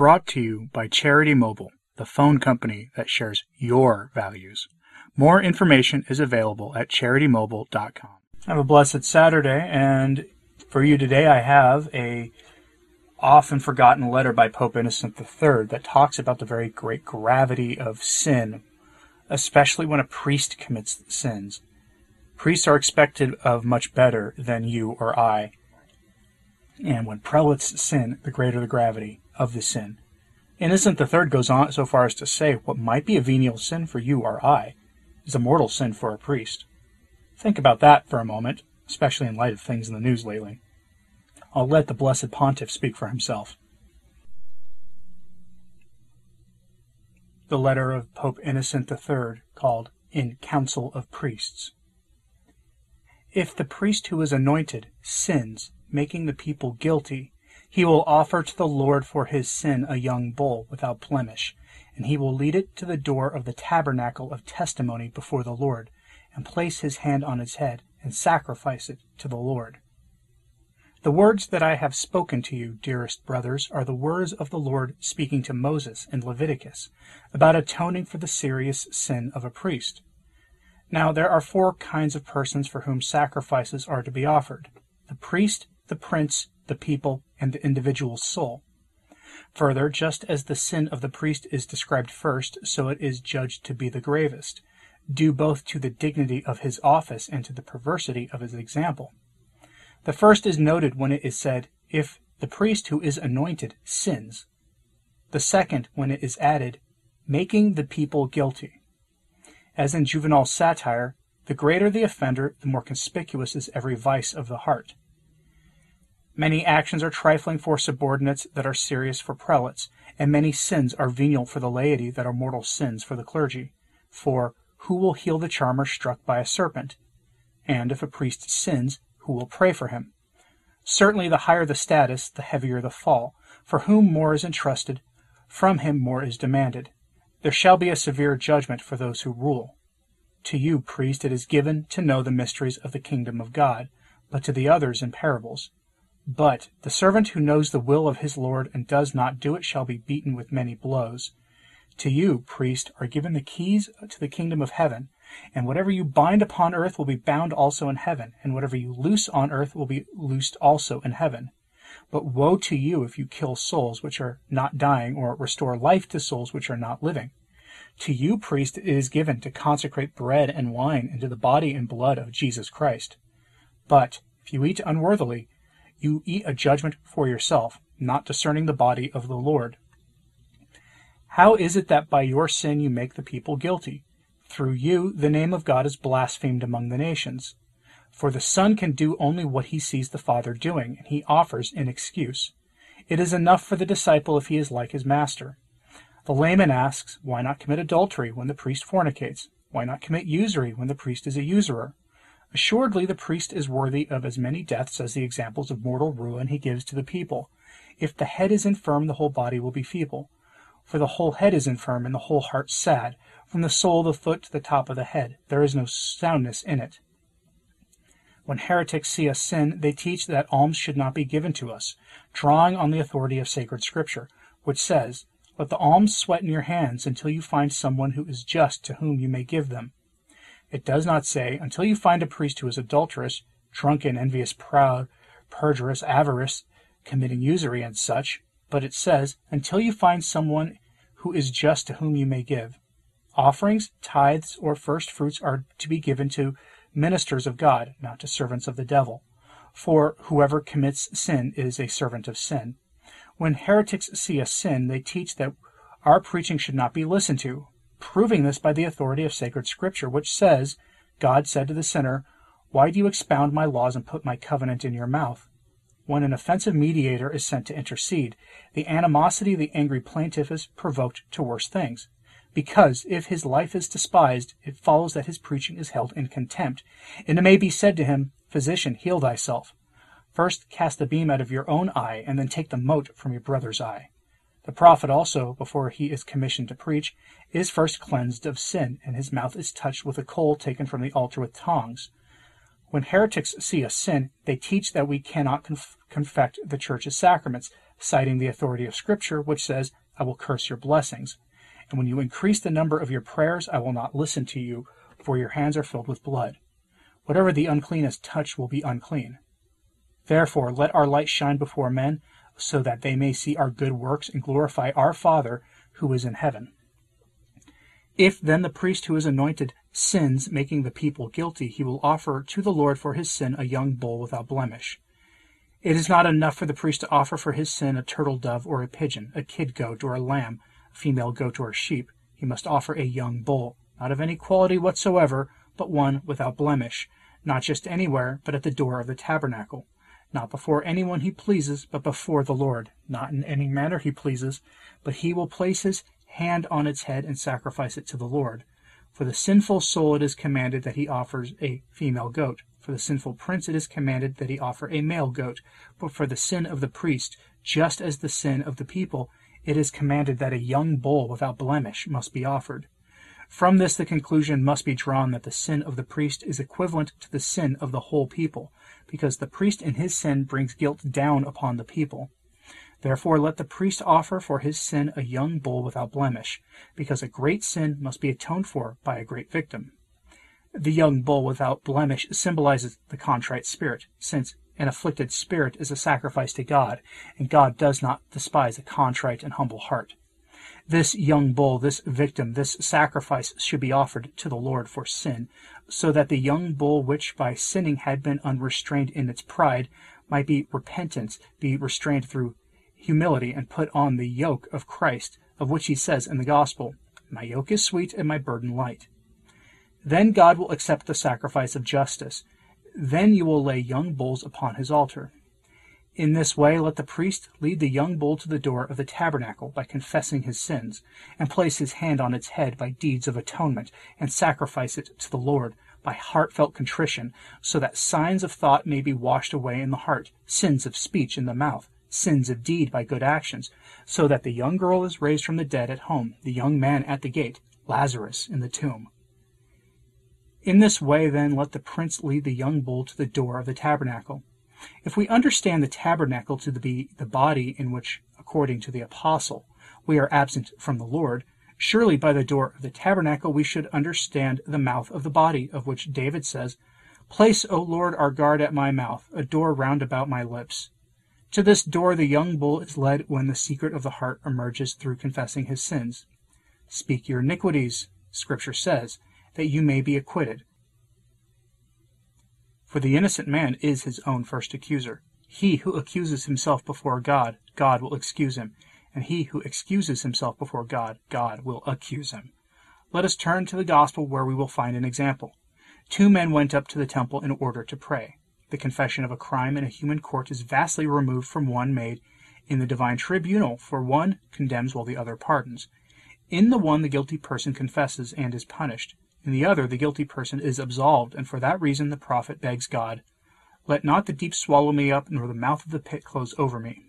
Brought to you by Charity Mobile, the phone company that shares your values. More information is available at charitymobile.com. Have a blessed Saturday, and for you today, I have a often forgotten letter by Pope Innocent III that talks about the very great gravity of sin, especially when a priest commits sins. Priests are expected of much better than you or I. And when prelates sin, the greater the gravity of the sin. Innocent III goes on so far as to say what might be a venial sin for you or I is a mortal sin for a priest. Think about that for a moment, especially in light of things in the news lately. I'll let the Blessed Pontiff speak for himself. The letter of Pope Innocent III, called In Council of Priests. If the priest who is anointed sins, making the people guilty, he will offer to the Lord for his sin a young bull without blemish, and he will lead it to the door of the tabernacle of testimony before the Lord, and place his hand on its head, and sacrifice it to the Lord. The words that I have spoken to you, dearest brothers, are the words of the Lord speaking to Moses in Leviticus about atoning for the serious sin of a priest. Now there are four kinds of persons for whom sacrifices are to be offered the priest, the prince, the people, and the individual soul. Further, just as the sin of the priest is described first, so it is judged to be the gravest, due both to the dignity of his office and to the perversity of his example. The first is noted when it is said, if the priest who is anointed sins. The second when it is added, making the people guilty. As in Juvenal's satire, the greater the offender, the more conspicuous is every vice of the heart. Many actions are trifling for subordinates that are serious for prelates, and many sins are venial for the laity that are mortal sins for the clergy. For who will heal the charmer struck by a serpent? And if a priest sins, who will pray for him. Certainly the higher the status, the heavier the fall. For whom more is entrusted, from him more is demanded. There shall be a severe judgment for those who rule. To you, priest, it is given to know the mysteries of the kingdom of God, but to the others in parables. But the servant who knows the will of his Lord and does not do it shall be beaten with many blows. To you, priest, are given the keys to the kingdom of heaven. And whatever you bind upon earth will be bound also in heaven, and whatever you loose on earth will be loosed also in heaven. But woe to you if you kill souls which are not dying, or restore life to souls which are not living. To you, priest, it is given to consecrate bread and wine into the body and blood of Jesus Christ. But if you eat unworthily, you eat a judgment for yourself, not discerning the body of the Lord. How is it that by your sin you make the people guilty? Through you, the name of God is blasphemed among the nations. For the Son can do only what he sees the Father doing, and he offers an excuse. It is enough for the disciple if he is like his master. The layman asks, Why not commit adultery when the priest fornicates? Why not commit usury when the priest is a usurer? Assuredly, the priest is worthy of as many deaths as the examples of mortal ruin he gives to the people. If the head is infirm, the whole body will be feeble. For the whole head is infirm, and the whole heart sad. From the sole of the foot to the top of the head, there is no soundness in it. When heretics see us sin, they teach that alms should not be given to us, drawing on the authority of sacred Scripture, which says, Let the alms sweat in your hands until you find someone who is just to whom you may give them. It does not say, Until you find a priest who is adulterous, drunken, envious, proud, perjurous, avarice, committing usury, and such, but it says, Until you find someone who is just to whom you may give. Offerings, tithes, or first fruits are to be given to ministers of God, not to servants of the devil. For whoever commits sin is a servant of sin. When heretics see a sin, they teach that our preaching should not be listened to, proving this by the authority of sacred scripture, which says, God said to the sinner, Why do you expound my laws and put my covenant in your mouth? When an offensive mediator is sent to intercede, the animosity of the angry plaintiff is provoked to worse things. Because if his life is despised, it follows that his preaching is held in contempt, and it may be said to him, Physician, heal thyself. First cast the beam out of your own eye, and then take the mote from your brother's eye. The prophet also, before he is commissioned to preach, is first cleansed of sin, and his mouth is touched with a coal taken from the altar with tongs. When heretics see a sin, they teach that we cannot conf- confect the church's sacraments, citing the authority of Scripture, which says, I will curse your blessings. And when you increase the number of your prayers, I will not listen to you, for your hands are filled with blood. Whatever the unclean uncleanest touch will be unclean. Therefore, let our light shine before men, so that they may see our good works and glorify our Father who is in heaven. If then the priest who is anointed sins, making the people guilty, he will offer to the Lord for his sin a young bull without blemish. It is not enough for the priest to offer for his sin a turtle dove or a pigeon, a kid goat or a lamb, a female goat or a sheep. He must offer a young bull, not of any quality whatsoever, but one without blemish, not just anywhere, but at the door of the tabernacle, not before anyone he pleases, but before the Lord, not in any manner he pleases, but he will place his hand on its head and sacrifice it to the Lord. For the sinful soul it is commanded that he offers a female goat. For the sinful prince it is commanded that he offer a male goat. But for the sin of the priest, just as the sin of the people, it is commanded that a young bull without blemish must be offered. From this the conclusion must be drawn that the sin of the priest is equivalent to the sin of the whole people, because the priest in his sin brings guilt down upon the people. Therefore let the priest offer for his sin a young bull without blemish, because a great sin must be atoned for by a great victim. The young bull without blemish symbolizes the contrite spirit, since an afflicted spirit is a sacrifice to God, and God does not despise a contrite and humble heart. This young bull, this victim, this sacrifice should be offered to the Lord for sin, so that the young bull which by sinning had been unrestrained in its pride might be repentant, be restrained through humility and put on the yoke of Christ, of which he says in the Gospel, My yoke is sweet and my burden light. Then God will accept the sacrifice of justice. Then you will lay young bulls upon his altar. In this way, let the priest lead the young bull to the door of the tabernacle by confessing his sins, and place his hand on its head by deeds of atonement, and sacrifice it to the Lord by heartfelt contrition, so that signs of thought may be washed away in the heart, sins of speech in the mouth, sins of deed by good actions, so that the young girl is raised from the dead at home, the young man at the gate, Lazarus in the tomb. In this way, then, let the prince lead the young bull to the door of the tabernacle. If we understand the tabernacle to be the body in which, according to the apostle, we are absent from the Lord, surely by the door of the tabernacle we should understand the mouth of the body, of which David says, Place, O Lord, our guard at my mouth, a door round about my lips. To this door the young bull is led when the secret of the heart emerges through confessing his sins. Speak your iniquities, Scripture says, that you may be acquitted. For the innocent man is his own first accuser. He who accuses himself before God, God will excuse him, and he who excuses himself before God, God will accuse him. Let us turn to the Gospel where we will find an example. Two men went up to the temple in order to pray. The confession of a crime in a human court is vastly removed from one made in the divine tribunal, for one condemns while the other pardons. In the one the guilty person confesses and is punished. In the other the guilty person is absolved, and for that reason the prophet begs God, Let not the deep swallow me up, nor the mouth of the pit close over me.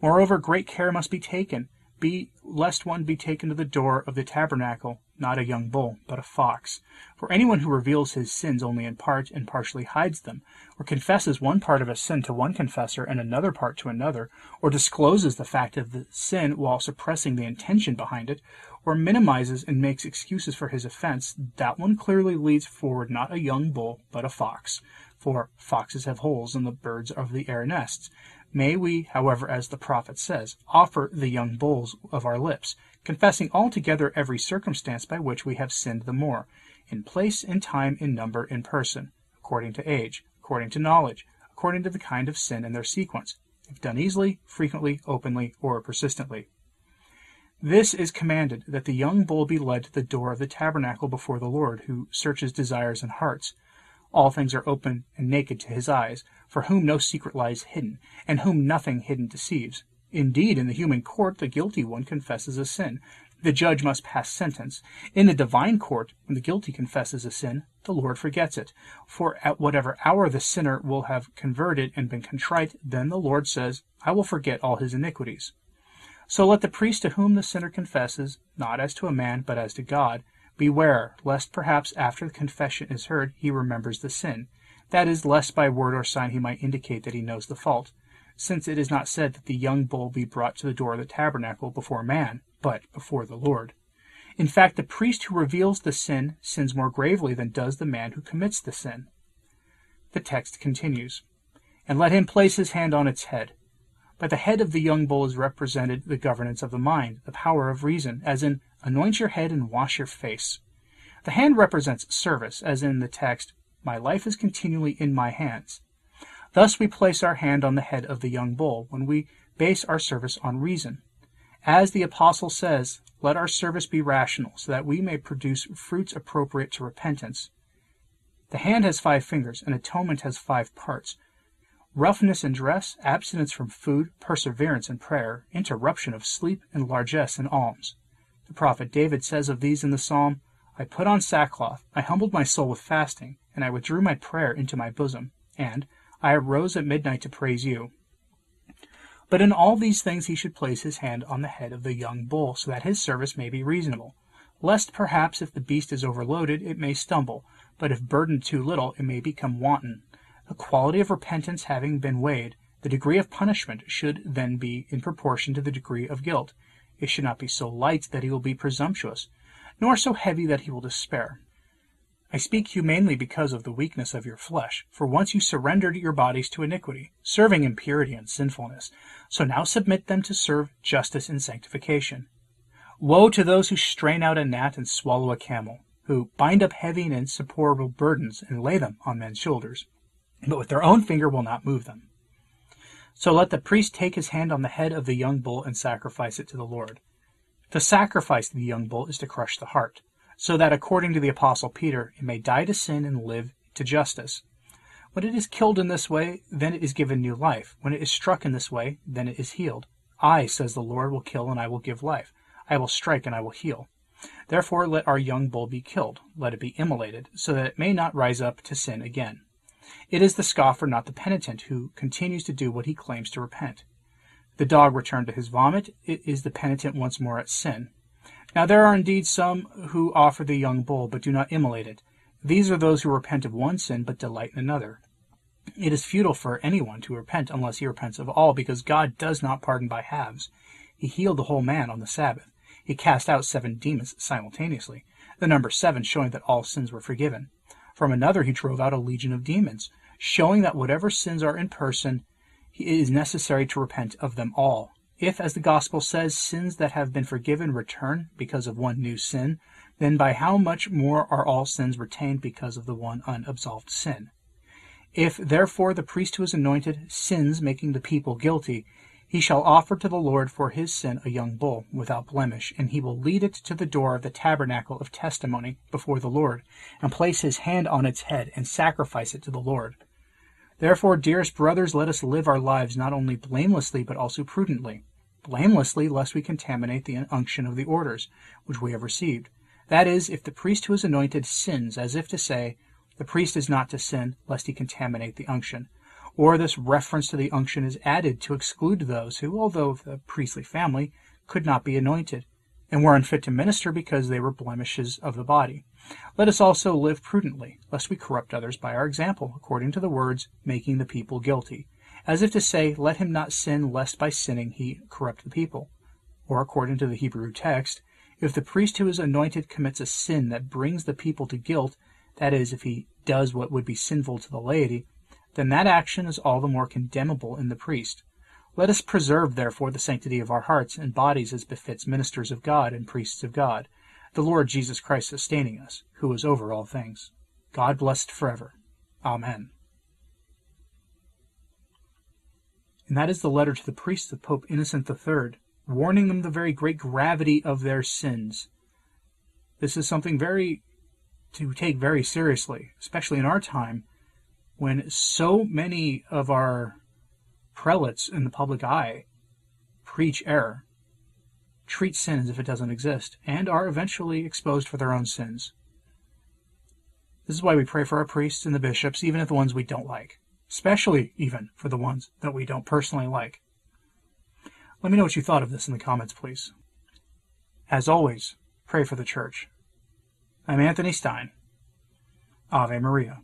Moreover, great care must be taken, be lest one be taken to the door of the tabernacle not a young bull, but a fox. For anyone who reveals his sins only in part and partially hides them, or confesses one part of a sin to one confessor and another part to another, or discloses the fact of the sin while suppressing the intention behind it, or minimizes and makes excuses for his offense, that one clearly leads forward not a young bull, but a fox. For foxes have holes, and the birds of the air nests. May we, however, as the prophet says, offer the young bulls of our lips, confessing altogether every circumstance by which we have sinned the more, in place, in time, in number, in person, according to age, according to knowledge, according to the kind of sin and their sequence, if done easily, frequently, openly, or persistently. This is commanded, that the young bull be led to the door of the tabernacle before the Lord, who searches desires and hearts. All things are open and naked to his eyes, for whom no secret lies hidden, and whom nothing hidden deceives. Indeed, in the human court, the guilty one confesses a sin. The judge must pass sentence. In the divine court, when the guilty confesses a sin, the Lord forgets it. For at whatever hour the sinner will have converted and been contrite, then the Lord says, I will forget all his iniquities. So let the priest to whom the sinner confesses, not as to a man, but as to God, Beware, lest perhaps after the confession is heard he remembers the sin. That is, lest by word or sign he might indicate that he knows the fault, since it is not said that the young bull be brought to the door of the tabernacle before man, but before the Lord. In fact, the priest who reveals the sin sins more gravely than does the man who commits the sin. The text continues, And let him place his hand on its head. By the head of the young bull is represented the governance of the mind, the power of reason, as in Anoint your head and wash your face. The hand represents service, as in the text, My life is continually in my hands. Thus we place our hand on the head of the young bull when we base our service on reason. As the apostle says, let our service be rational, so that we may produce fruits appropriate to repentance. The hand has five fingers, and atonement has five parts. Roughness in dress, abstinence from food, perseverance in prayer, interruption of sleep, and largesse in alms. The prophet David says of these in the psalm, I put on sackcloth, I humbled my soul with fasting, and I withdrew my prayer into my bosom, and I arose at midnight to praise you. But in all these things he should place his hand on the head of the young bull, so that his service may be reasonable. Lest perhaps if the beast is overloaded, it may stumble, but if burdened too little, it may become wanton. The quality of repentance having been weighed, the degree of punishment should then be in proportion to the degree of guilt. It should not be so light that he will be presumptuous, nor so heavy that he will despair. I speak humanely because of the weakness of your flesh, for once you surrendered your bodies to iniquity, serving impurity and sinfulness, so now submit them to serve justice and sanctification. Woe to those who strain out a gnat and swallow a camel, who bind up heavy and insupportable burdens and lay them on men's shoulders, but with their own finger will not move them. So let the priest take his hand on the head of the young bull and sacrifice it to the Lord. To sacrifice the young bull is to crush the heart, so that according to the Apostle Peter, it may die to sin and live to justice. When it is killed in this way, then it is given new life. When it is struck in this way, then it is healed. I, says the Lord, will kill and I will give life. I will strike and I will heal. Therefore let our young bull be killed, let it be immolated, so that it may not rise up to sin again. It is the scoffer, not the penitent, who continues to do what he claims to repent. The dog returned to his vomit. It is the penitent once more at sin. Now there are indeed some who offer the young bull, but do not immolate it. These are those who repent of one sin, but delight in another. It is futile for anyone to repent unless he repents of all, because God does not pardon by halves. He healed the whole man on the Sabbath. He cast out seven demons simultaneously, the number seven showing that all sins were forgiven. From another he drove out a legion of demons, showing that whatever sins are in person, it is necessary to repent of them all. If, as the gospel says, sins that have been forgiven return because of one new sin, then by how much more are all sins retained because of the one unabsolved sin? If, therefore, the priest who is anointed sins, making the people guilty, he shall offer to the Lord for his sin a young bull, without blemish, and he will lead it to the door of the tabernacle of testimony before the Lord, and place his hand on its head, and sacrifice it to the Lord. Therefore, dearest brothers, let us live our lives not only blamelessly, but also prudently. Blamelessly, lest we contaminate the unction of the orders, which we have received. That is, if the priest who is anointed sins, as if to say, the priest is not to sin, lest he contaminate the unction or this reference to the unction is added to exclude those who, although of the priestly family, could not be anointed, and were unfit to minister because they were blemishes of the body. Let us also live prudently, lest we corrupt others by our example, according to the words, making the people guilty, as if to say, Let him not sin, lest by sinning he corrupt the people. Or according to the Hebrew text, if the priest who is anointed commits a sin that brings the people to guilt, that is, if he does what would be sinful to the laity, then that action is all the more condemnable in the priest. Let us preserve, therefore, the sanctity of our hearts and bodies as befits ministers of God and priests of God, the Lord Jesus Christ sustaining us, who is over all things. God blessed forever. Amen. And that is the letter to the priests of Pope Innocent III, warning them the very great gravity of their sins. This is something very to take very seriously, especially in our time, when so many of our prelates in the public eye preach error, treat sin as if it doesn't exist, and are eventually exposed for their own sins. This is why we pray for our priests and the bishops, even if the ones we don't like, especially even for the ones that we don't personally like. Let me know what you thought of this in the comments, please. As always, pray for the church. I'm Anthony Stine. Ave Maria.